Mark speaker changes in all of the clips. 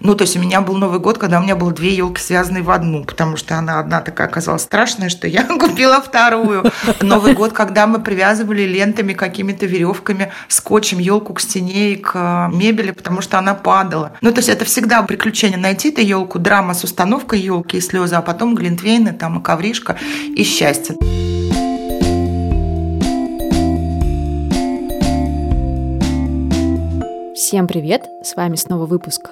Speaker 1: Ну, то есть у меня был Новый год, когда у меня было две елки связанные в одну, потому что она одна такая оказалась страшная, что я купила вторую. Новый год, когда мы привязывали лентами, какими-то веревками, скотчем елку к стене и к мебели, потому что она падала. Ну, то есть это всегда приключение найти эту елку, драма с установкой елки и слезы, а потом глинтвейны, там и ковришка и счастье.
Speaker 2: Всем привет! С вами снова выпуск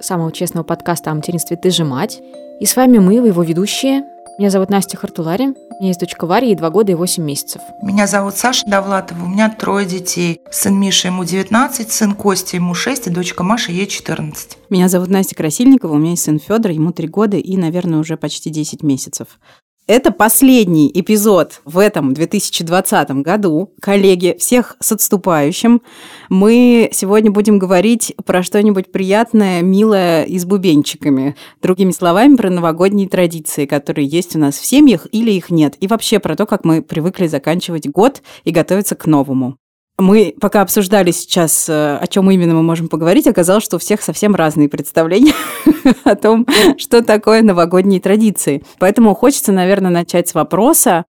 Speaker 2: самого честного подкаста о материнстве «Ты же мать». И с вами мы, его ведущие. Меня зовут Настя Хартулари, у меня есть дочка Варя, ей 2 года и 8 месяцев.
Speaker 1: Меня зовут Саша Довлатова, у меня трое детей. Сын Миша, ему 19, сын Костя, ему 6, и дочка Маша, ей 14.
Speaker 3: Меня зовут Настя Красильникова, у меня есть сын Федор, ему 3 года и, наверное, уже почти 10 месяцев. Это последний эпизод в этом 2020 году. Коллеги, всех с отступающим. Мы сегодня будем говорить про что-нибудь приятное, милое и с бубенчиками. Другими словами, про новогодние традиции, которые есть у нас в семьях или их нет. И вообще про то, как мы привыкли заканчивать год и готовиться к новому. Мы пока обсуждали сейчас, э, о чем именно мы можем поговорить, оказалось, что у всех совсем разные представления о том, что такое новогодние традиции. Поэтому хочется, наверное, начать с вопроса,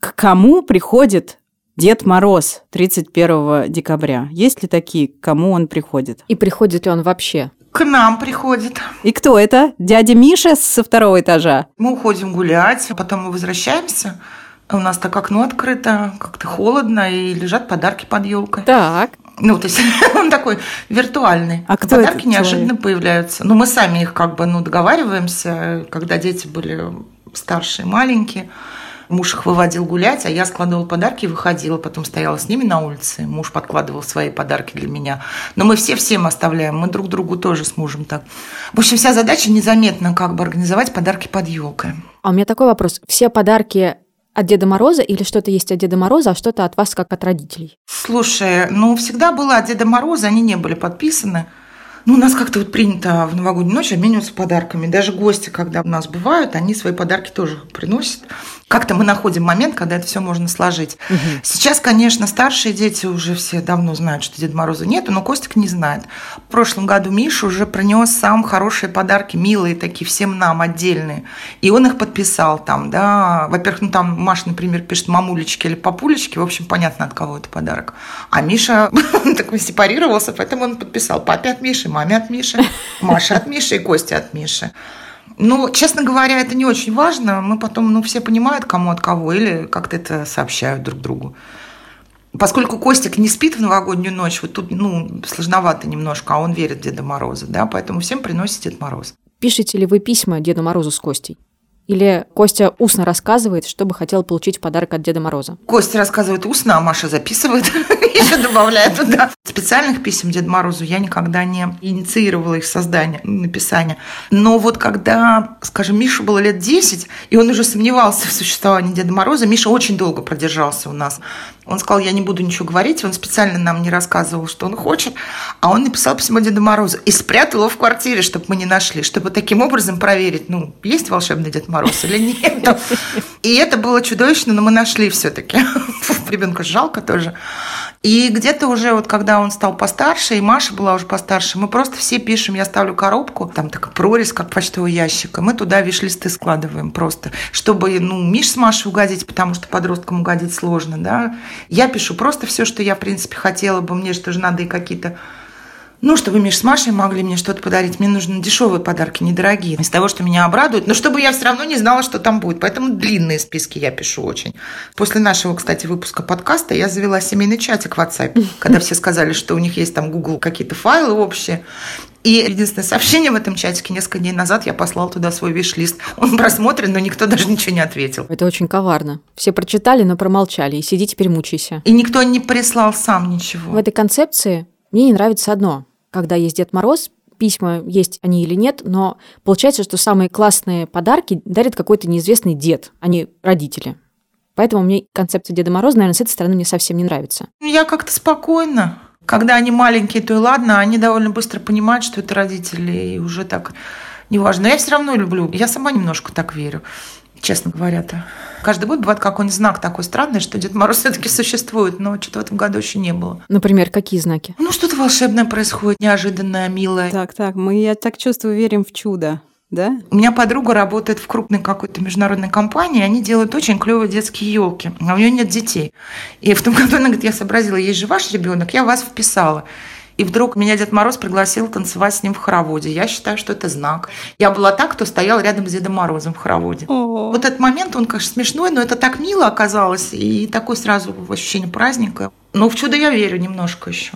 Speaker 3: к кому приходит Дед Мороз 31 декабря? Есть ли такие, к кому он приходит?
Speaker 2: И приходит ли он вообще?
Speaker 1: К нам приходит.
Speaker 3: И кто это? Дядя Миша со второго этажа?
Speaker 1: Мы уходим гулять, потом мы возвращаемся. У нас так окно открыто, как-то холодно, и лежат подарки под елкой.
Speaker 2: Так.
Speaker 1: Ну, то есть он такой виртуальный.
Speaker 3: А кто
Speaker 1: Подарки неожиданно
Speaker 3: человек?
Speaker 1: появляются. Ну, мы сами их как бы ну, договариваемся, когда дети были старшие, маленькие. Муж их выводил гулять, а я складывала подарки и выходила. Потом стояла с ними на улице. Муж подкладывал свои подарки для меня. Но мы все всем оставляем. Мы друг другу тоже с мужем так. В общем, вся задача незаметно как бы организовать подарки под елкой.
Speaker 2: А у меня такой вопрос. Все подарки от Деда Мороза или что-то есть от Деда Мороза, а что-то от вас как от родителей?
Speaker 1: Слушай, ну всегда было от Деда Мороза, они не были подписаны. Ну, у нас как-то вот принято в новогоднюю ночь обмениваться подарками. Даже гости, когда у нас бывают, они свои подарки тоже приносят. Как-то мы находим момент, когда это все можно сложить. Сейчас, конечно, старшие дети уже все давно знают, что Деда Мороза нету, но Костик не знает. В прошлом году Миша уже принес сам хорошие подарки, милые такие, всем нам отдельные. И он их подписал там, да. Во-первых, ну там Маша, например, пишет мамулечки или папулечки, в общем, понятно, от кого это подарок. А Миша такой сепарировался, поэтому он подписал папе от Миши, маме от Миши, Маше от Миши и Косте от Миши. Ну, честно говоря, это не очень важно. Мы потом, ну, все понимают, кому от кого, или как-то это сообщают друг другу. Поскольку Костик не спит в новогоднюю ночь, вот тут, ну, сложновато немножко, а он верит в Деда Мороза, да, поэтому всем приносит Дед Мороз.
Speaker 2: Пишете ли вы письма Деду Морозу с Костей? Или Костя устно рассказывает, что бы хотел получить подарок от Деда Мороза?
Speaker 1: Костя рассказывает устно, а Маша записывает, еще добавляет туда. Специальных писем Деду Морозу я никогда не инициировала их создание, написание. Но вот когда, скажем, Мише было лет 10, и он уже сомневался в существовании Деда Мороза, Миша очень долго продержался у нас. Он сказал, я не буду ничего говорить, он специально нам не рассказывал, что он хочет, а он написал письмо Деду Морозу и спрятал его в квартире, чтобы мы не нашли, чтобы таким образом проверить, ну, есть волшебный Дед Мороз или нет. И это было чудовищно, но мы нашли все-таки. Ребенка жалко тоже. И где-то уже вот когда он стал постарше, и Маша была уже постарше, мы просто все пишем, я ставлю коробку, там такая прорезь, как почтовый ящик, и мы туда виш-листы складываем просто, чтобы, ну, Миш с Машей угодить, потому что подросткам угодить сложно, да. Я пишу просто все, что я, в принципе, хотела бы, мне же надо и какие-то ну, чтобы Миш с Машей могли мне что-то подарить. Мне нужны дешевые подарки, недорогие. Из того, что меня обрадует. Но чтобы я все равно не знала, что там будет. Поэтому длинные списки я пишу очень. После нашего, кстати, выпуска подкаста я завела семейный чатик в WhatsApp, когда все сказали, что у них есть там Google какие-то файлы общие. И единственное сообщение в этом чатике несколько дней назад я послала туда свой виш-лист. Он просмотрен, но никто даже ничего не ответил.
Speaker 2: Это очень коварно. Все прочитали, но промолчали. И сиди теперь мучайся.
Speaker 1: И никто не прислал сам ничего.
Speaker 2: В этой концепции мне не нравится одно. Когда есть Дед Мороз, письма есть они или нет, но получается, что самые классные подарки дарит какой-то неизвестный дед, а не родители. Поэтому мне концепция Деда Мороза, наверное, с этой стороны мне совсем не нравится.
Speaker 1: Я как-то спокойно. Когда они маленькие, то и ладно, они довольно быстро понимают, что это родители, и уже так неважно. Но я все равно люблю. Я сама немножко так верю. Честно говоря-то. Каждый год бывает какой-нибудь знак такой странный, что Дед Мороз все-таки существует, но что-то в этом году еще не было.
Speaker 2: Например, какие знаки?
Speaker 1: Ну, что-то волшебное происходит, неожиданное, милое.
Speaker 3: Так, так, мы, я так чувствую, верим в чудо. Да?
Speaker 1: У меня подруга работает в крупной какой-то международной компании, они делают очень клевые детские елки, а у нее нет детей. И в том году она говорит, я сообразила, есть же ваш ребенок, я вас вписала. И вдруг меня Дед Мороз пригласил танцевать с ним в хороводе. Я считаю, что это знак. Я была так, кто стоял рядом с Дедом Морозом в хороводе.
Speaker 3: О.
Speaker 1: Вот этот момент, он, конечно, смешной, но это так мило оказалось. И такое сразу ощущение праздника. Но в чудо я верю немножко еще.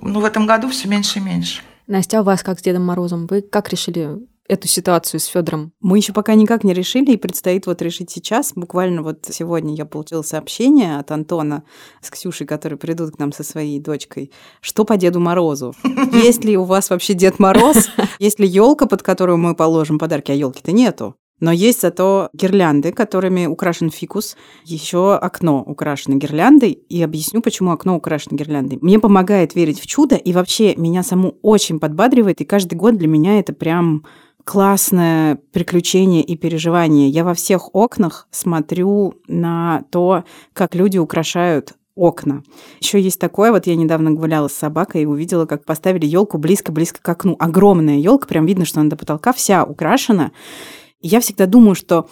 Speaker 1: Но в этом году все меньше и меньше.
Speaker 2: Настя, а у вас как с Дедом Морозом? Вы как решили эту ситуацию с Федором?
Speaker 3: Мы еще пока никак не решили, и предстоит вот решить сейчас. Буквально вот сегодня я получила сообщение от Антона с Ксюшей, которые придут к нам со своей дочкой. Что по Деду Морозу? Есть ли у вас вообще Дед Мороз? Есть ли елка, под которую мы положим подарки, а елки-то нету? Но есть зато гирлянды, которыми украшен фикус. Еще окно украшено гирляндой. И объясню, почему окно украшено гирляндой. Мне помогает верить в чудо, и вообще меня саму очень подбадривает. И каждый год для меня это прям классное приключение и переживание. Я во всех окнах смотрю на то, как люди украшают окна. Еще есть такое, вот я недавно гуляла с собакой и увидела, как поставили елку близко-близко к окну. Огромная елка, прям видно, что она до потолка вся украшена. И я всегда думаю, что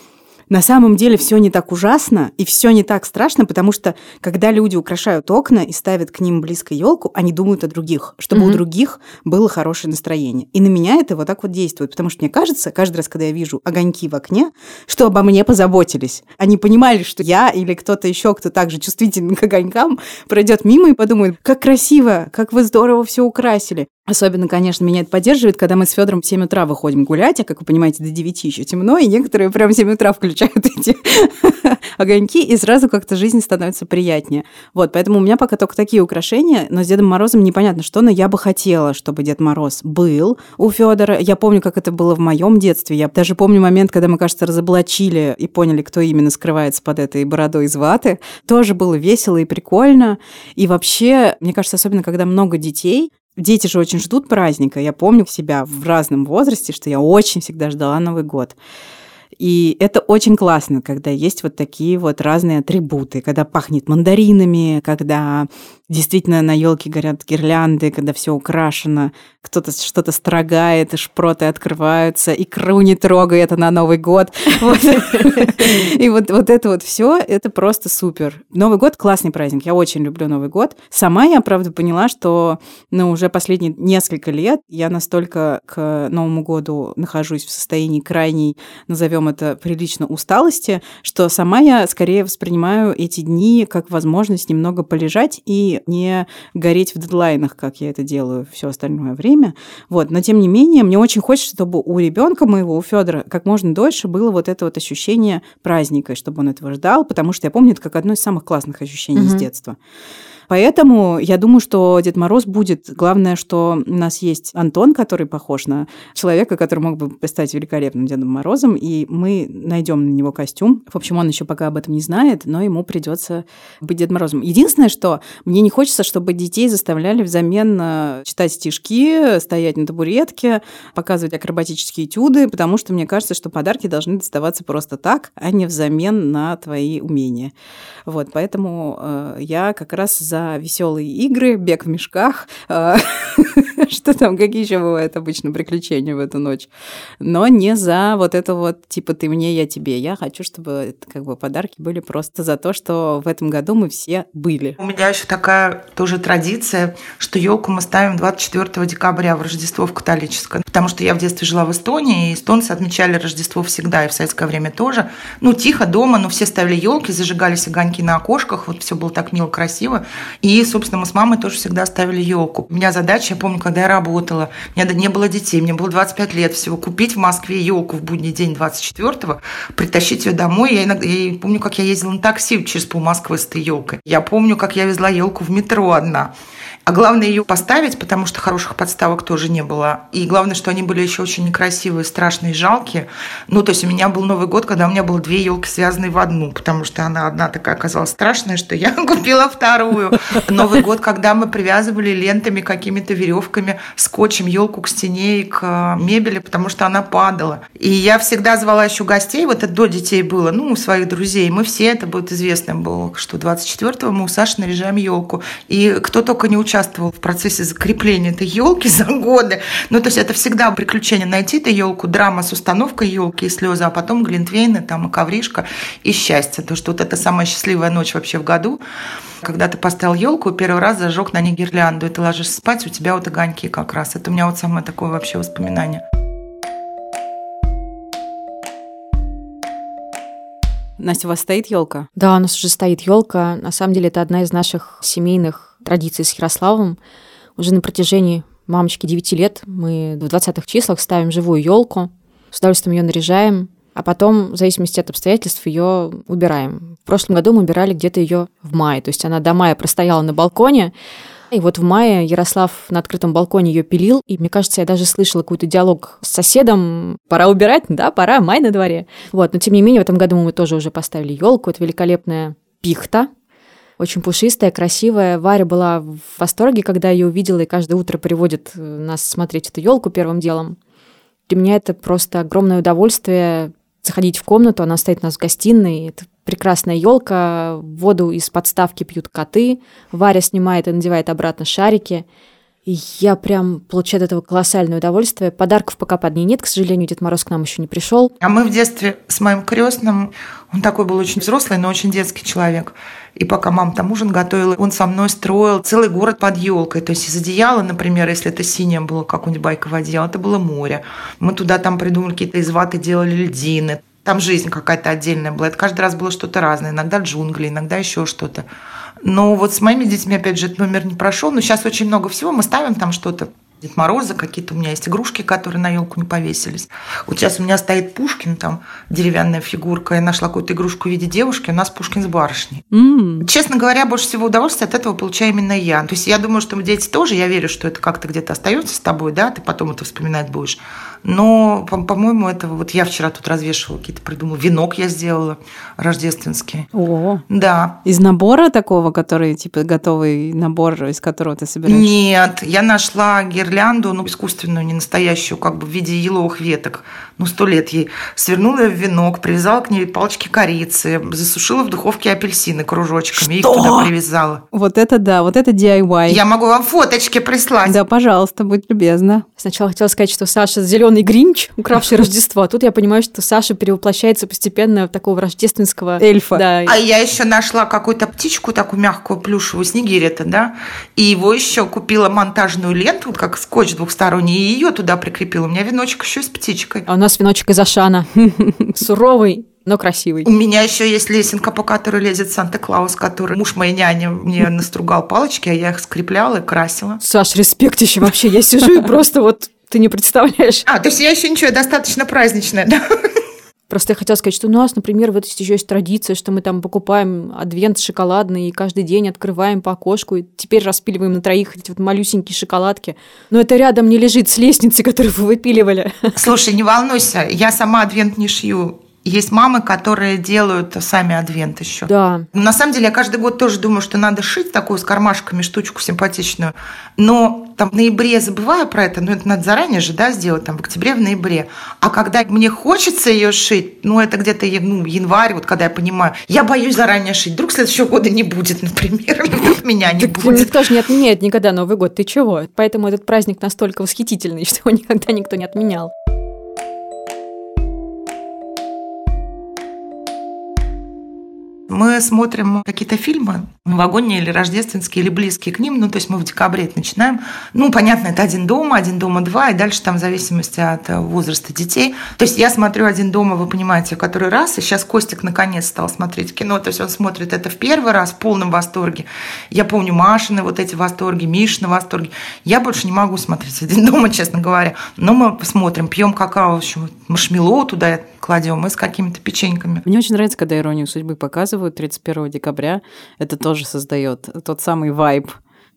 Speaker 3: на самом деле все не так ужасно и все не так страшно, потому что когда люди украшают окна и ставят к ним близко елку, они думают о других, чтобы mm-hmm. у других было хорошее настроение. И на меня это вот так вот действует, потому что мне кажется, каждый раз, когда я вижу огоньки в окне, что обо мне позаботились. Они понимали, что я или кто-то еще, кто также чувствителен к огонькам, пройдет мимо и подумает, как красиво, как вы здорово все украсили. Особенно, конечно, меня это поддерживает, когда мы с Федором в 7 утра выходим гулять, а, как вы понимаете, до 9 еще темно, и некоторые прям в 7 утра включают эти огоньки, и сразу как-то жизнь становится приятнее. Вот, поэтому у меня пока только такие украшения, но с Дедом Морозом непонятно что, но я бы хотела, чтобы Дед Мороз был у Федора. Я помню, как это было в моем детстве. Я даже помню момент, когда мы, кажется, разоблачили и поняли, кто именно скрывается под этой бородой из ваты. Тоже было весело и прикольно. И вообще, мне кажется, особенно когда много детей, Дети же очень ждут праздника. Я помню себя в разном возрасте, что я очень всегда ждала Новый год. И это очень классно, когда есть вот такие вот разные атрибуты, когда пахнет мандаринами, когда действительно на елке горят гирлянды, когда все украшено, кто-то что-то строгает, и шпроты открываются, икру не трогай, это на Новый год. И вот, вот это вот все, это просто супер. Новый год классный праздник, я очень люблю Новый год. Сама я, правда, поняла, что ну, уже последние несколько лет я настолько к Новому году нахожусь в состоянии крайней, назовем это прилично, усталости, что сама я скорее воспринимаю эти дни как возможность немного полежать и не гореть в дедлайнах, как я это делаю все остальное время. Вот. Но тем не менее, мне очень хочется, чтобы у ребенка моего, у Федора, как можно дольше было вот это вот ощущение праздника, чтобы он этого ждал, потому что я помню это как одно из самых классных ощущений mm-hmm. с детства. Поэтому я думаю, что Дед Мороз будет. Главное, что у нас есть Антон, который похож на человека, который мог бы стать великолепным Дедом Морозом, и мы найдем на него костюм. В общем, он еще пока об этом не знает, но ему придется быть Дедом Морозом. Единственное, что мне не хочется, чтобы детей заставляли взамен э, читать стишки, стоять на табуретке, показывать акробатические этюды, потому что мне кажется, что подарки должны доставаться просто так, а не взамен на твои умения. Вот, поэтому э, я как раз за веселые игры, бег в мешках, а, что там, какие еще бывают обычно приключения в эту ночь. Но не за вот это вот, типа, ты мне, я тебе. Я хочу, чтобы как бы подарки были просто за то, что в этом году мы все были.
Speaker 1: У меня еще такая тоже традиция, что елку мы ставим 24 декабря в Рождество в католическое. Потому что я в детстве жила в Эстонии, и эстонцы отмечали Рождество всегда, и в советское время тоже. Ну, тихо дома, но все ставили елки, зажигались огоньки на окошках, вот все было так мило, красиво. И, собственно, мы с мамой тоже всегда ставили елку. У меня задача, я помню, когда я работала, у меня не было детей, мне было 25 лет всего, купить в Москве елку в будний день 24-го, притащить ее домой. Я, иногда, я помню, как я ездила на такси через пол Москвы с этой елкой. Я помню, как я везла елку в метро одна. А главное ее поставить, потому что хороших подставок тоже не было. И главное, что они были еще очень некрасивые, страшные, жалкие. Ну, то есть у меня был Новый год, когда у меня было две елки связанные в одну, потому что она одна такая оказалась страшная, что я купила вторую. Новый год, когда мы привязывали лентами, какими-то веревками, скотчем елку к стене и к мебели, потому что она падала. И я всегда звала еще гостей, вот это до детей было, ну, у своих друзей. Мы все, это будет известно было, что 24-го мы у Саши наряжаем елку. И кто только не участвовал в процессе закрепления этой елки за годы. Ну, то есть это всегда приключение найти эту елку, драма с установкой елки и слезы, а потом глинтвейны, там и ковришка, и счастье. То, что вот это самая счастливая ночь вообще в году. Когда ты поставил елку, первый раз зажег на ней гирлянду, и ты ложишься спать, у тебя вот огоньки как раз. Это у меня вот самое такое вообще воспоминание.
Speaker 3: Настя, у вас стоит елка?
Speaker 2: Да, у нас уже стоит елка. На самом деле это одна из наших семейных традиций с Ярославом. Уже на протяжении мамочки 9 лет мы в 20-х числах ставим живую елку, с удовольствием ее наряжаем, а потом, в зависимости от обстоятельств, ее убираем. В прошлом году мы убирали где-то ее в мае, то есть она до мая простояла на балконе, и вот в мае Ярослав на открытом балконе ее пилил, и мне кажется, я даже слышала какой-то диалог с соседом. Пора убирать, да, пора, май на дворе. Вот, но тем не менее, в этом году мы тоже уже поставили елку. Это великолепная пихта, очень пушистая, красивая. Варя была в восторге, когда ее увидела, и каждое утро приводит э, нас смотреть эту елку первым делом. Для меня это просто огромное удовольствие заходить в комнату, она стоит у нас в гостиной, это прекрасная елка, воду из подставки пьют коты, Варя снимает и надевает обратно шарики. Я прям получаю от этого колоссальное удовольствие. Подарков пока под ней нет, к сожалению, Дед Мороз к нам еще не пришел.
Speaker 1: А мы в детстве с моим крестным, он такой был очень взрослый, но очень детский человек. И пока мама там ужин готовила, он со мной строил целый город под елкой. То есть из одеяла, например, если это синее было какое-нибудь байковое одеяло, это было море. Мы туда там придумали какие-то из ваты делали льдины. Там жизнь какая-то отдельная была. Это каждый раз было что-то разное. Иногда джунгли, иногда еще что-то. Но вот с моими детьми, опять же, этот номер не прошел. Но сейчас очень много всего. Мы ставим там что-то Дед Мороза, какие-то у меня есть игрушки, которые на елку не повесились. Вот сейчас у меня стоит Пушкин, там деревянная фигурка. Я нашла какую-то игрушку в виде девушки, у нас Пушкин с барышней. Mm. Честно говоря, больше всего удовольствия от этого получаю именно я. То есть я думаю, что дети тоже, я верю, что это как-то где-то остается с тобой, да, ты потом это вспоминать будешь. Но, по-моему, это вот я вчера тут развешивала какие-то, придумала. Венок я сделала рождественский.
Speaker 3: О,
Speaker 1: да.
Speaker 3: Из набора такого, который, типа, готовый набор, из которого ты собираешь?
Speaker 1: Нет, я нашла гирлянду, ну, искусственную, не настоящую, как бы в виде еловых веток. Ну, сто лет ей. Свернула в венок, привязала к ней палочки корицы, засушила в духовке апельсины кружочками, Что? их туда привязала.
Speaker 3: Вот это да, вот это DIY.
Speaker 1: Я могу вам фоточки прислать.
Speaker 3: Да, пожалуйста, будь любезна.
Speaker 2: Сначала хотела сказать, что Саша зеленый Гринч, укравший Рождество. А тут я понимаю, что Саша перевоплощается постепенно в такого рождественского
Speaker 3: эльфа.
Speaker 2: Да.
Speaker 1: А я еще нашла какую-то птичку такую мягкую, плюшевую, снегирь да, и его еще купила монтажную ленту, как скотч двухсторонний, и ее туда прикрепила. У меня веночек еще с птичкой.
Speaker 2: А у нас веночек из Ашана. Суровый, но красивый.
Speaker 1: У меня еще есть лесенка, по которой лезет Санта-Клаус, который муж моей няни мне настругал палочки, а я их скрепляла и красила.
Speaker 2: Саш, респект еще вообще. Я сижу и просто вот ты не представляешь.
Speaker 1: А, то есть я еще ничего, достаточно праздничная, да?
Speaker 2: Просто я хотела сказать, что у нас, например, вот еще есть традиция, что мы там покупаем адвент шоколадный и каждый день открываем по окошку, и теперь распиливаем на троих эти вот малюсенькие шоколадки. Но это рядом не лежит с лестницы, которую вы выпиливали.
Speaker 1: Слушай, не волнуйся, я сама адвент не шью. Есть мамы, которые делают сами адвент еще.
Speaker 2: Да.
Speaker 1: На самом деле, я каждый год тоже думаю, что надо шить такую с кармашками штучку симпатичную. Но там в ноябре забываю про это, но это надо заранее же, да, сделать, там в октябре, в ноябре. А когда мне хочется ее шить, ну, это где-то ну, январь, вот когда я понимаю, я боюсь заранее шить. Вдруг следующего года не будет, например, вдруг меня не будет.
Speaker 2: Никто же не отменяет никогда Новый год, ты чего? Поэтому этот праздник настолько восхитительный, что его никогда никто не отменял.
Speaker 1: Мы смотрим какие-то фильмы новогодние или рождественские, или близкие к ним. Ну, то есть мы в декабре это начинаем. Ну, понятно, это «Один дома», «Один дома два», и дальше там в зависимости от э, возраста детей. То есть я смотрю «Один дома», вы понимаете, который раз, и сейчас Костик наконец стал смотреть кино. То есть он смотрит это в первый раз в полном восторге. Я помню Машины вот эти восторги, Мишины восторги. Я больше не могу смотреть «Один дома», честно говоря. Но мы посмотрим, пьем какао, в общем, маршмеллоу туда кладем и с какими-то печеньками.
Speaker 3: Мне очень нравится, когда «Иронию судьбы» показывают 31 декабря. Это тоже создает тот самый вайб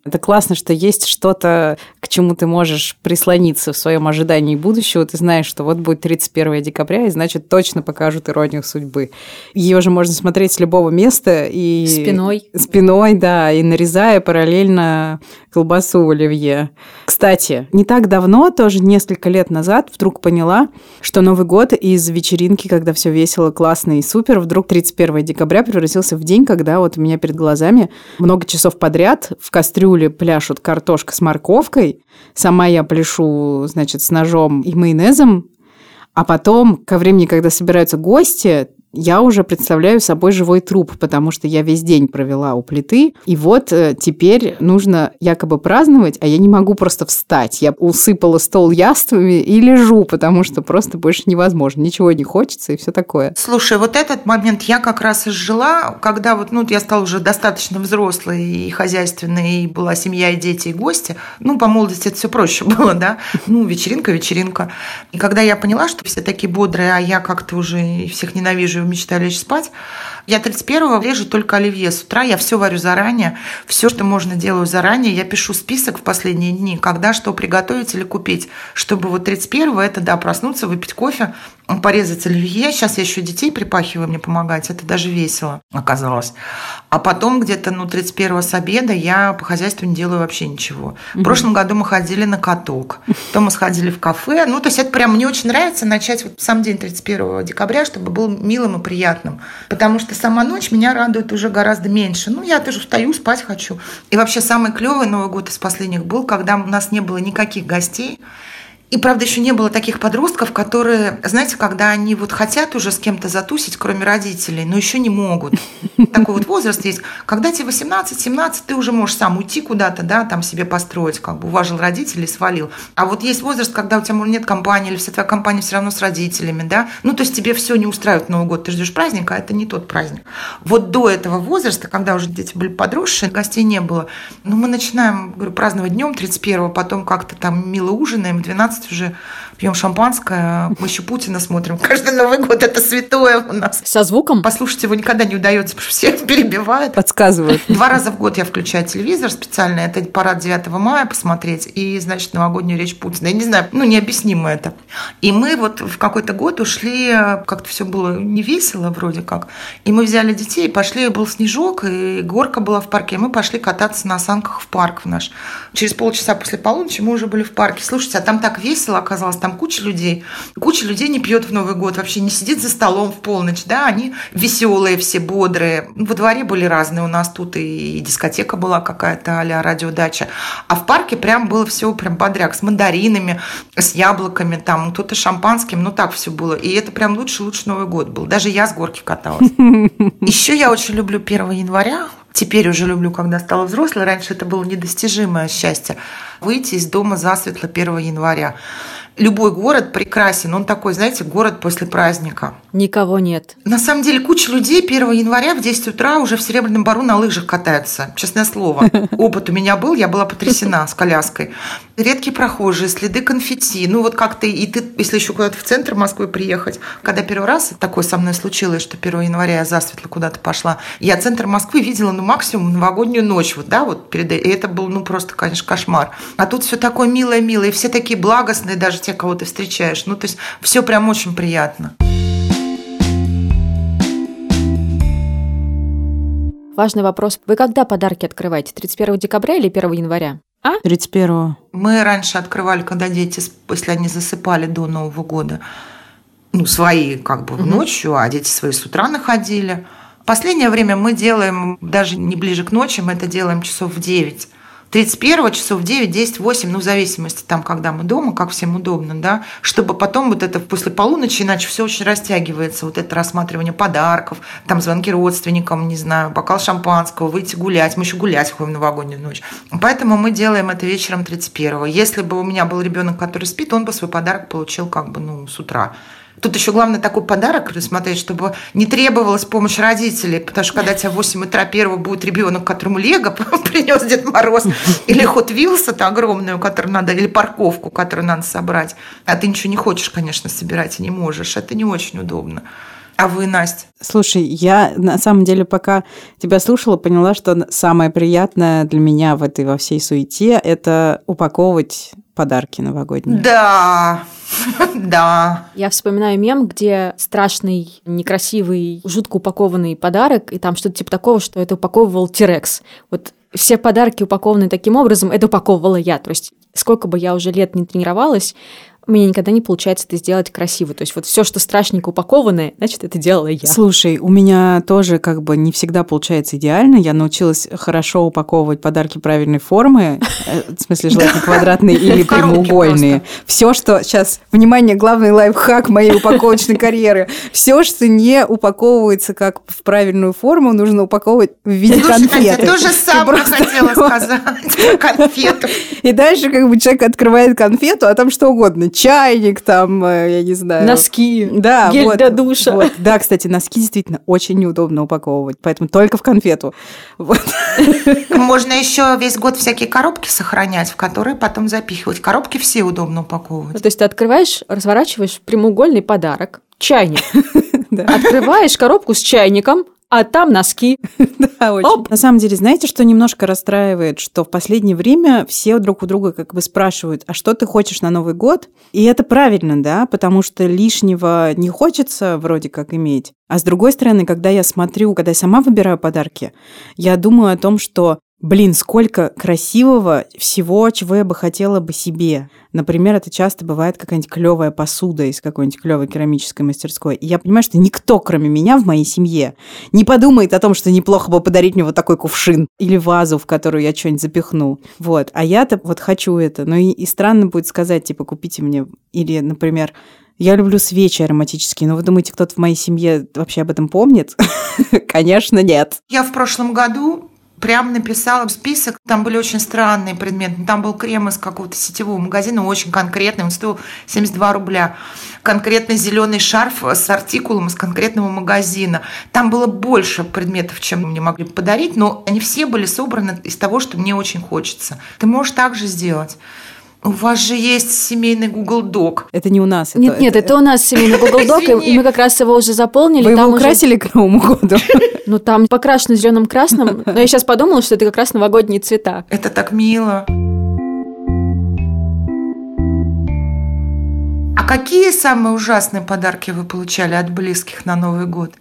Speaker 3: Это классно, что есть что-то, чему ты можешь прислониться в своем ожидании будущего. Ты знаешь, что вот будет 31 декабря, и значит точно покажут иронию судьбы. Ее же можно смотреть с любого места и
Speaker 2: спиной.
Speaker 3: Спиной, да, и нарезая параллельно колбасу в оливье. Кстати, не так давно, тоже несколько лет назад, вдруг поняла, что Новый год из вечеринки, когда все весело, классно и супер, вдруг 31 декабря превратился в день, когда вот у меня перед глазами много часов подряд в кастрюле кастрюле пляшут картошка с морковкой, сама я пляшу, значит, с ножом и майонезом, а потом, ко времени, когда собираются гости, я уже представляю собой живой труп, потому что я весь день провела у плиты, и вот э, теперь нужно якобы праздновать, а я не могу просто встать. Я усыпала стол яствами и лежу, потому что просто больше невозможно, ничего не хочется и все такое.
Speaker 1: Слушай, вот этот момент я как раз изжила, когда вот, ну, я стала уже достаточно взрослой и хозяйственной, и была семья, и дети, и гости. Ну, по молодости это все проще было, да. Ну, вечеринка, вечеринка. И когда я поняла, что все такие бодрые, а я как-то уже всех ненавижу мечтаю лечь спать. Я 31-го режу только оливье с утра, я все варю заранее, все, что можно, делаю заранее. Я пишу список в последние дни, когда что приготовить или купить, чтобы вот 31-го это, да, проснуться, выпить кофе, порезать оливье. Сейчас я еще детей припахиваю мне помогать, это даже весело оказалось. А потом где-то, ну, 31-го с обеда я по хозяйству не делаю вообще ничего. В прошлом году мы ходили на каток, потом мы сходили в кафе. Ну, то есть это прям мне очень нравится начать вот сам день 31 декабря, чтобы был милым и приятным. Потому что сама ночь меня радует уже гораздо меньше. Ну, я тоже встаю, спать хочу. И вообще самый клевый Новый год из последних был, когда у нас не было никаких гостей. И, правда, еще не было таких подростков, которые, знаете, когда они вот хотят уже с кем-то затусить, кроме родителей, но еще не могут. Такой вот возраст есть. Когда тебе 18-17, ты уже можешь сам уйти куда-то, да, там себе построить, как бы уважил родителей, свалил. А вот есть возраст, когда у тебя нет компании, или вся твоя компания все равно с родителями, да. Ну, то есть тебе все не устраивает Новый год, ты ждешь праздника, а это не тот праздник. Вот до этого возраста, когда уже дети были подросшие, гостей не было, ну, мы начинаем, говорю, праздновать днем 31-го, потом как-то там мило ужинаем, 12 12 уже пьем шампанское, мы еще Путина смотрим. Каждый Новый год это святое у нас.
Speaker 2: Со звуком?
Speaker 1: Послушать его никогда не удается, потому что все перебивают.
Speaker 3: Подсказывают.
Speaker 1: Два раза в год я включаю телевизор специально. Это парад 9 мая посмотреть и, значит, новогоднюю речь Путина. Я не знаю, ну, необъяснимо это. И мы вот в какой-то год ушли, как-то все было не весело вроде как. И мы взяли детей, пошли, был снежок, и горка была в парке. И мы пошли кататься на санках в парк в наш. Через полчаса после полуночи мы уже были в парке. Слушайте, а там так весело оказалось, там куча людей. Куча людей не пьет в Новый год, вообще не сидит за столом в полночь, да, они веселые все, бодрые. Во дворе были разные у нас тут, и дискотека была какая-то а радиодача. А в парке прям было все прям подряд, с мандаринами, с яблоками, там кто-то шампанским, ну так все было. И это прям лучше-лучше Новый год был. Даже я с горки каталась. Еще я очень люблю 1 января, Теперь уже люблю, когда стала взрослой. Раньше это было недостижимое счастье. Выйти из дома засветло 1 января любой город прекрасен. Он такой, знаете, город после праздника.
Speaker 2: Никого нет.
Speaker 1: На самом деле куча людей 1 января в 10 утра уже в Серебряном Бару на лыжах катаются. Честное слово. Опыт у меня был, я была потрясена с коляской. Редкие прохожие, следы конфетти. Ну вот как-то, и ты, если еще куда-то в центр Москвы приехать, когда первый раз такое со мной случилось, что 1 января я засветло куда-то пошла, я центр Москвы видела, ну, максимум новогоднюю ночь, вот, да, вот перед... И это был, ну, просто, конечно, кошмар. А тут все такое милое-милое, и все такие благостные, даже те, кого ты встречаешь. Ну, то есть все прям очень приятно.
Speaker 2: Важный вопрос. Вы когда подарки открываете? 31 декабря или 1 января?
Speaker 3: А? 31
Speaker 1: Мы раньше открывали, когда дети, если они засыпали до Нового года, ну, свои как бы угу. ночью, а дети свои с утра находили. Последнее время мы делаем, даже не ближе к ночи, мы это делаем часов в 9. 31 часов 9, 10, 8, ну, в зависимости там, когда мы дома, как всем удобно, да, чтобы потом вот это после полуночи, иначе все очень растягивается, вот это рассматривание подарков, там звонки родственникам, не знаю, бокал шампанского, выйти гулять, мы еще гулять ходим в новогоднюю ночь. Поэтому мы делаем это вечером 31 Если бы у меня был ребенок, который спит, он бы свой подарок получил как бы, ну, с утра. Тут еще главное такой подарок рассмотреть, чтобы не требовалась помощь родителей, потому что когда тебя в 8 утра первого будет ребенок, которому Лего принес Дед Мороз, или ход Вилса-то огромную, которую надо, или парковку, которую надо собрать, а ты ничего не хочешь, конечно, собирать и не можешь, это не очень удобно. А вы, Настя?
Speaker 3: Слушай, я на самом деле, пока тебя слушала, поняла, что самое приятное для меня в этой во всей суете – это упаковывать подарки новогодние.
Speaker 1: Да, да.
Speaker 2: Я вспоминаю мем, где страшный, некрасивый, жутко упакованный подарок, и там что-то типа такого, что это упаковывал Тирекс. Вот все подарки упакованы таким образом, это упаковывала я. То есть сколько бы я уже лет не тренировалась, у меня никогда не получается это сделать красиво. То есть вот все, что страшненько упакованное, значит, это делала я.
Speaker 3: Слушай, у меня тоже как бы не всегда получается идеально. Я научилась хорошо упаковывать подарки правильной формы, э, в смысле желательно квадратные или прямоугольные. Все, что сейчас, внимание, главный лайфхак моей упаковочной карьеры. Все, что не упаковывается как в правильную форму, нужно упаковывать в виде конфеты.
Speaker 1: То же самое хотела сказать конфету.
Speaker 3: И дальше как бы человек открывает конфету, а там что угодно чайник, там, э, я не знаю.
Speaker 2: Носки,
Speaker 3: да,
Speaker 2: гель
Speaker 3: вот,
Speaker 2: для душа.
Speaker 3: Вот. Да, кстати, носки действительно очень неудобно упаковывать, поэтому только в конфету. Вот.
Speaker 1: Можно еще весь год всякие коробки сохранять, в которые потом запихивать. Коробки все удобно упаковывать.
Speaker 2: Ну, то есть ты открываешь, разворачиваешь прямоугольный подарок, чайник. Открываешь коробку с чайником, а там носки.
Speaker 3: Да, очень. Оп. На самом деле, знаете, что немножко расстраивает, что в последнее время все друг у друга как бы спрашивают, а что ты хочешь на Новый год? И это правильно, да, потому что лишнего не хочется вроде как иметь. А с другой стороны, когда я смотрю, когда я сама выбираю подарки, я думаю о том, что Блин, сколько красивого всего, чего я бы хотела бы себе. Например, это часто бывает какая-нибудь клевая посуда из какой-нибудь клевой керамической мастерской. И я понимаю, что никто, кроме меня в моей семье, не подумает о том, что неплохо бы подарить мне вот такой кувшин или вазу, в которую я что-нибудь запихну. Вот. А я-то вот хочу это. Но и, и странно будет сказать, типа, купите мне. Или, например, я люблю свечи ароматические, но вы думаете, кто-то в моей семье вообще об этом помнит? Конечно, нет.
Speaker 1: Я в прошлом году прям написала список. Там были очень странные предметы. Там был крем из какого-то сетевого магазина, очень конкретный. Он стоил 72 рубля. Конкретный зеленый шарф с артикулом из конкретного магазина. Там было больше предметов, чем мне могли подарить, но они все были собраны из того, что мне очень хочется. Ты можешь так же сделать. У вас же есть семейный Google Doc.
Speaker 3: Это не у нас.
Speaker 2: Нет, это, нет, это, это у нас семейный Google Doc, и мы как раз его уже заполнили.
Speaker 3: Вы
Speaker 2: там
Speaker 3: его украсили уже... к Новому году?
Speaker 2: Ну, там покрашено зеленым красным, но я сейчас подумала, что это как раз новогодние цвета.
Speaker 1: Это так мило. А какие самые ужасные подарки вы получали от близких на Новый год?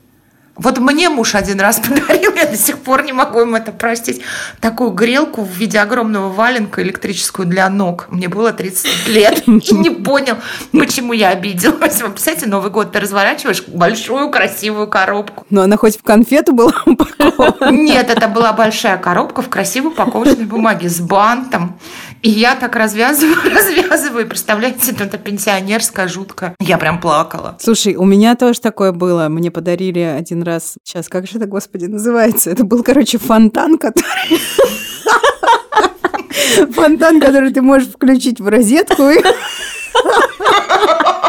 Speaker 1: Вот мне муж один раз подарил, я до сих пор не могу ему это простить, такую грелку в виде огромного валенка электрическую для ног. Мне было 30 лет и не понял, почему я обиделась. Вы представляете, Новый год ты разворачиваешь большую красивую коробку.
Speaker 3: Но она хоть в конфету была упакована?
Speaker 1: Нет, это была большая коробка в красивой упаковочной бумаге с бантом. И я так развязываю, развязываю. Представляете, это пенсионерская жуткая. Я прям плакала.
Speaker 3: Слушай, у меня тоже такое было. Мне подарили один раз... Сейчас, как же это, господи, называется? Это был, короче, фонтан, который... Фонтан, который ты можешь включить в розетку.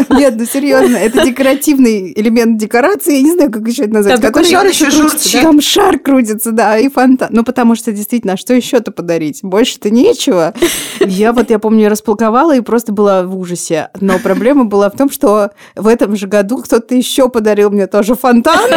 Speaker 3: Нет, ну серьезно, это декоративный элемент декорации, я не знаю, как еще это назвать.
Speaker 1: Там который шар еще крутится,
Speaker 3: да? Там шар крутится, да, и фонтан. Ну, потому что действительно, а что еще-то подарить? Больше-то нечего. Я вот, я помню, распаковала и просто была в ужасе. Но проблема была в том, что в этом же году кто-то еще подарил мне тоже фонтан.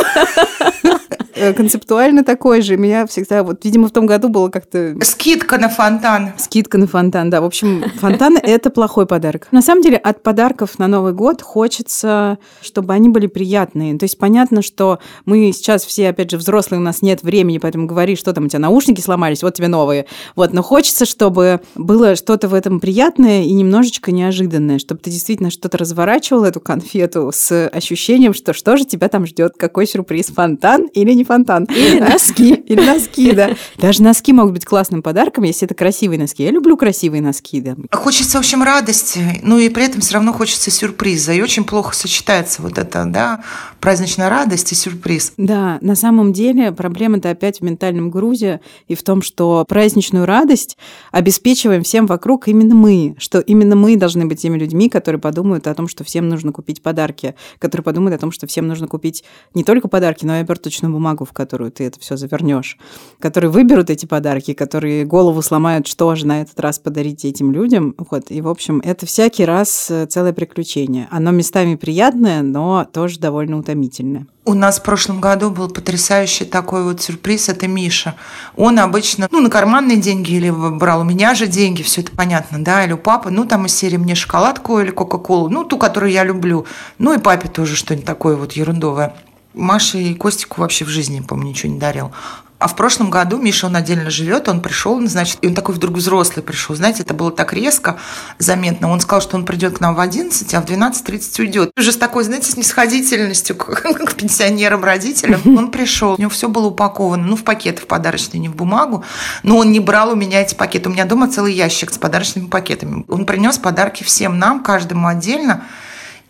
Speaker 3: Э, концептуально такой же. Меня всегда, вот, видимо, в том году было как-то...
Speaker 1: Скидка на фонтан.
Speaker 3: Скидка на фонтан, да. В общем, фонтан – это плохой подарок. На самом деле, от подарков на Новый год хочется, чтобы они были приятные. То есть понятно, что мы сейчас все, опять же, взрослые, у нас нет времени, поэтому говори, что там у тебя наушники сломались, вот тебе новые. Вот, но хочется, чтобы было что-то в этом приятное и немножечко неожиданное, чтобы ты действительно что-то разворачивал эту конфету с ощущением, что что же тебя там ждет, какой сюрприз, фонтан или не фонтан.
Speaker 2: Или носки.
Speaker 3: Или носки, да. Даже носки могут быть классным подарком, если это красивые носки. Я люблю красивые носки, да.
Speaker 1: Хочется, в общем, радости, ну и при этом все равно хочется сюрприза. И очень плохо сочетается вот это, да, праздничная радость и сюрприз.
Speaker 3: Да, на самом деле проблема-то опять в ментальном грузе и в том, что праздничную радость обеспечиваем всем вокруг именно мы, что именно мы должны быть теми людьми, которые подумают о том, что всем нужно купить подарки, которые подумают о том, что всем нужно купить не только подарки, но и оберточную бумагу бумагу, в которую ты это все завернешь, которые выберут эти подарки, которые голову сломают, что же на этот раз подарить этим людям. Вот. И, в общем, это всякий раз э, целое приключение. Оно местами приятное, но тоже довольно утомительное.
Speaker 1: У нас в прошлом году был потрясающий такой вот сюрприз. Это Миша. Он обычно, ну, на карманные деньги или брал у меня же деньги, все это понятно, да, или у папы. Ну, там из серии мне шоколадку или кока-колу, ну, ту, которую я люблю. Ну, и папе тоже что-нибудь такое вот ерундовое. Маше и Костику вообще в жизни, по-моему, ничего не дарил. А в прошлом году Миша, он отдельно живет, он пришел, значит, и он такой вдруг взрослый пришел. Знаете, это было так резко, заметно. Он сказал, что он придет к нам в 11, а в 12.30 уйдет. Уже с такой, знаете, снисходительностью к, к пенсионерам, родителям. Он пришел, у него все было упаковано, ну, в пакеты, в подарочные, не в бумагу. Но он не брал у меня эти пакеты. У меня дома целый ящик с подарочными пакетами. Он принес подарки всем нам, каждому отдельно.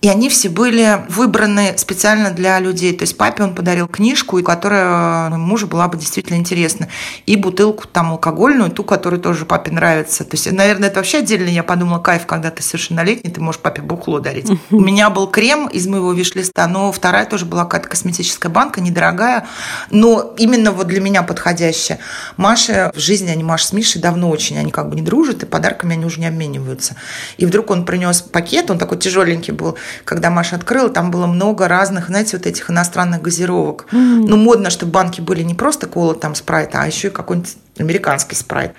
Speaker 1: И они все были выбраны специально для людей. То есть папе он подарил книжку, которая моему мужу была бы действительно интересна. И бутылку там алкогольную, ту, которая тоже папе нравится. То есть, наверное, это вообще отдельно, я подумала, кайф, когда ты совершеннолетний, ты можешь папе бухло дарить. У меня был крем из моего виш-листа, но вторая тоже была какая-то косметическая банка, недорогая, но именно вот для меня подходящая. Маша в жизни, они Маша с Мишей давно очень, они как бы не дружат, и подарками они уже не обмениваются. И вдруг он принес пакет, он такой тяжеленький был, когда Маша открыла, там было много разных, знаете, вот этих иностранных газировок. Mm. Ну, модно, чтобы банки были не просто кола, там, спрайт, а еще и какой-нибудь американский спрайт.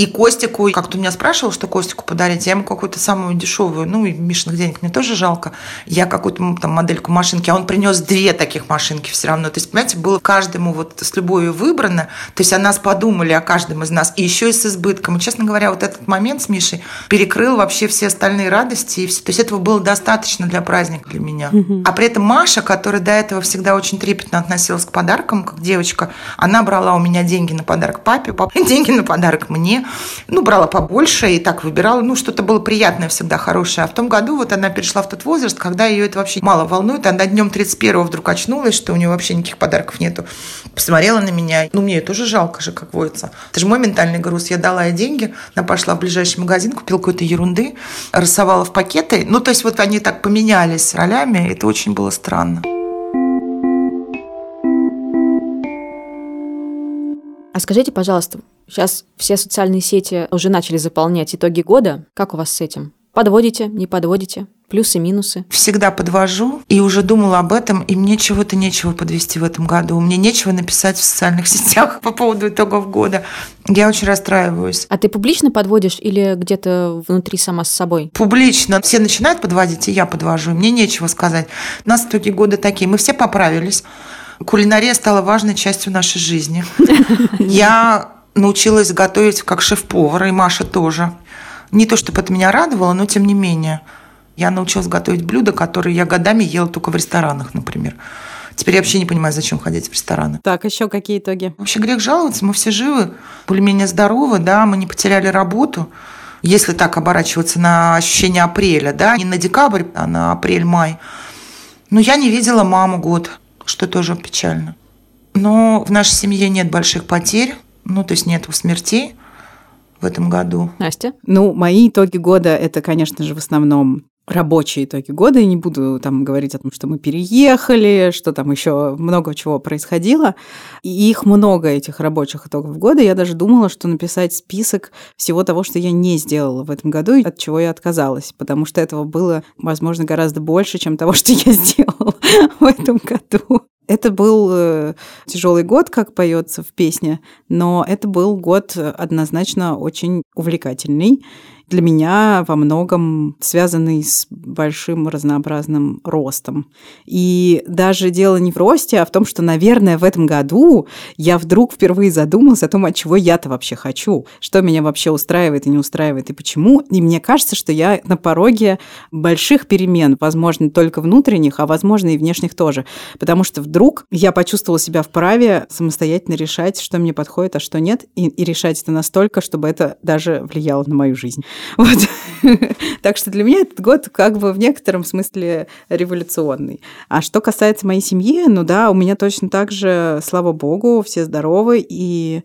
Speaker 1: И Костику, как-то меня спрашивал, что Костику подарить, я ему какую-то самую дешевую, ну, и Мишиных денег мне тоже жалко. Я какую-то там модельку машинки, а он принес две таких машинки все равно. То есть, понимаете, было каждому вот с любовью выбрано. То есть, о нас подумали, о каждом из нас. И еще и с избытком. И, честно говоря, вот этот момент с Мишей перекрыл вообще все остальные радости. И все. То есть, этого было достаточно для праздника для меня. А при этом Маша, которая до этого всегда очень трепетно относилась к подаркам, как девочка, она брала у меня деньги на подарок папе, папа деньги на подарок мне ну, брала побольше и так выбирала, ну, что-то было приятное всегда, хорошее. А в том году вот она перешла в тот возраст, когда ее это вообще мало волнует. Она днем 31-го вдруг очнулась, что у нее вообще никаких подарков нету. Посмотрела на меня. Ну, мне тоже жалко же, как водится. Это же мой ментальный груз. Я дала ей деньги, она пошла в ближайший магазин, купила какой-то ерунды, рассовала в пакеты. Ну, то есть вот они так поменялись ролями, это очень было странно.
Speaker 2: А скажите, пожалуйста, Сейчас все социальные сети уже начали заполнять итоги года. Как у вас с этим? Подводите, не подводите? Плюсы, минусы?
Speaker 1: Всегда подвожу и уже думала об этом, и мне чего-то нечего подвести в этом году. Мне нечего написать в социальных сетях по поводу итогов года. Я очень расстраиваюсь.
Speaker 2: А ты публично подводишь или где-то внутри сама с собой?
Speaker 1: Публично. Все начинают подводить, и я подвожу. Мне нечего сказать. У нас итоги года такие. Мы все поправились. Кулинария стала важной частью нашей жизни. Я научилась готовить как шеф-повар, и Маша тоже. Не то, чтобы это меня радовало, но тем не менее. Я научилась готовить блюда, которые я годами ела только в ресторанах, например. Теперь я вообще не понимаю, зачем ходить в рестораны.
Speaker 3: Так, еще какие итоги?
Speaker 1: Вообще грех жаловаться, мы все живы, более-менее здоровы, да, мы не потеряли работу. Если так оборачиваться на ощущение апреля, да, не на декабрь, а на апрель-май. Но я не видела маму год, что тоже печально. Но в нашей семье нет больших потерь. Ну, то есть нет смертей в этом году.
Speaker 2: Настя?
Speaker 3: Ну, мои итоги года – это, конечно же, в основном рабочие итоги года. Я не буду там говорить о том, что мы переехали, что там еще много чего происходило. И их много, этих рабочих итогов года. Я даже думала, что написать список всего того, что я не сделала в этом году, и от чего я отказалась. Потому что этого было, возможно, гораздо больше, чем того, что я сделала в этом году. Это был э, тяжелый год, как поется в песне, но это был год однозначно очень увлекательный для меня во многом связанный с большим разнообразным ростом. И даже дело не в росте, а в том, что, наверное, в этом году я вдруг впервые задумалась о том, от чего я-то вообще хочу, что меня вообще устраивает и не устраивает, и почему. И мне кажется, что я на пороге больших перемен, возможно, только внутренних, а возможно и внешних тоже. Потому что вдруг я почувствовала себя вправе самостоятельно решать, что мне подходит, а что нет, и, и решать это настолько, чтобы это даже влияло на мою жизнь. Вот. так что для меня этот год как бы в некотором смысле революционный. А что касается моей семьи, ну да, у меня точно так же, слава богу, все здоровы, и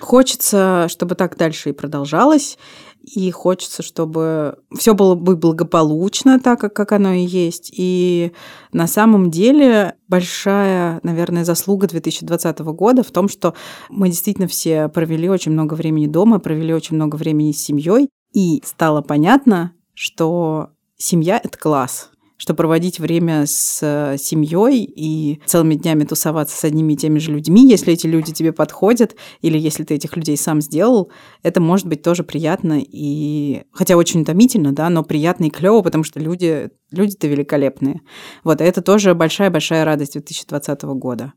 Speaker 3: хочется, чтобы так дальше и продолжалось. и хочется, чтобы все было бы благополучно, так как, как оно и есть. И на самом деле большая, наверное, заслуга 2020 года в том, что мы действительно все провели очень много времени дома, провели очень много времени с семьей, и стало понятно, что семья — это класс — что проводить время с э, семьей и целыми днями тусоваться с одними и теми же людьми, если эти люди тебе подходят, или если ты этих людей сам сделал, это может быть тоже приятно и, хотя очень утомительно, да, но приятно и клево, потому что люди, люди-то великолепные. Вот, и это тоже большая-большая радость 2020 года.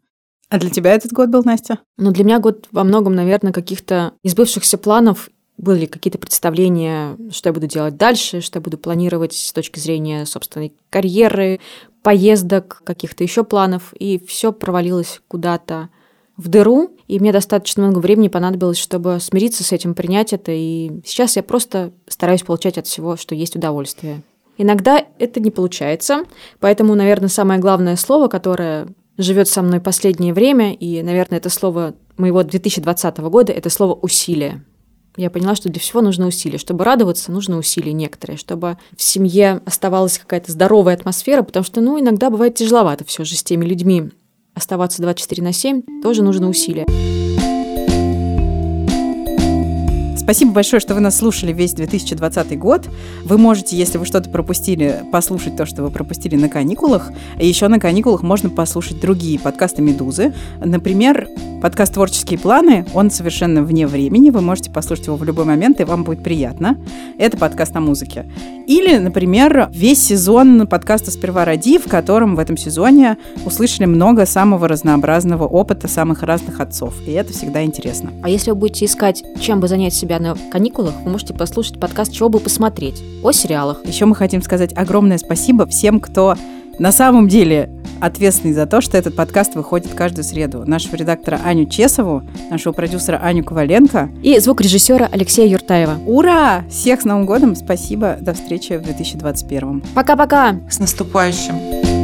Speaker 3: А для тебя этот год был, Настя?
Speaker 2: Ну, для меня год во многом, наверное, каких-то избывшихся планов были какие-то представления, что я буду делать дальше, что я буду планировать с точки зрения собственной карьеры, поездок, каких-то еще планов, и все провалилось куда-то в дыру, и мне достаточно много времени понадобилось, чтобы смириться с этим, принять это, и сейчас я просто стараюсь получать от всего, что есть удовольствие. Иногда это не получается, поэтому, наверное, самое главное слово, которое живет со мной последнее время, и, наверное, это слово моего 2020 года, это слово «усилие». Я поняла, что для всего нужно усилие. Чтобы радоваться, нужно усилия некоторые. Чтобы в семье оставалась какая-то здоровая атмосфера, потому что, ну, иногда бывает тяжеловато все же с теми людьми. Оставаться 24 на 7 тоже нужно усилия.
Speaker 3: Спасибо большое, что вы нас слушали весь 2020 год. Вы можете, если вы что-то пропустили, послушать то, что вы пропустили на каникулах. И еще на каникулах можно послушать другие подкасты «Медузы». Например, подкаст «Творческие планы». Он совершенно вне времени. Вы можете послушать его в любой момент, и вам будет приятно. Это подкаст о музыке. Или, например, весь сезон подкаста «Сперва роди», в котором в этом сезоне услышали много самого разнообразного опыта самых разных отцов. И это всегда интересно.
Speaker 2: А если вы будете искать, чем бы занять себя на каникулах, вы можете послушать подкаст «Чего бы посмотреть» о сериалах.
Speaker 3: Еще мы хотим сказать огромное спасибо всем, кто на самом деле ответственный за то, что этот подкаст выходит каждую среду. Нашего редактора Аню Чесову, нашего продюсера Аню Коваленко
Speaker 2: и звукорежиссера Алексея Юртаева.
Speaker 3: Ура! Всех с Новым годом! Спасибо. До встречи в 2021.
Speaker 2: Пока-пока!
Speaker 1: С наступающим!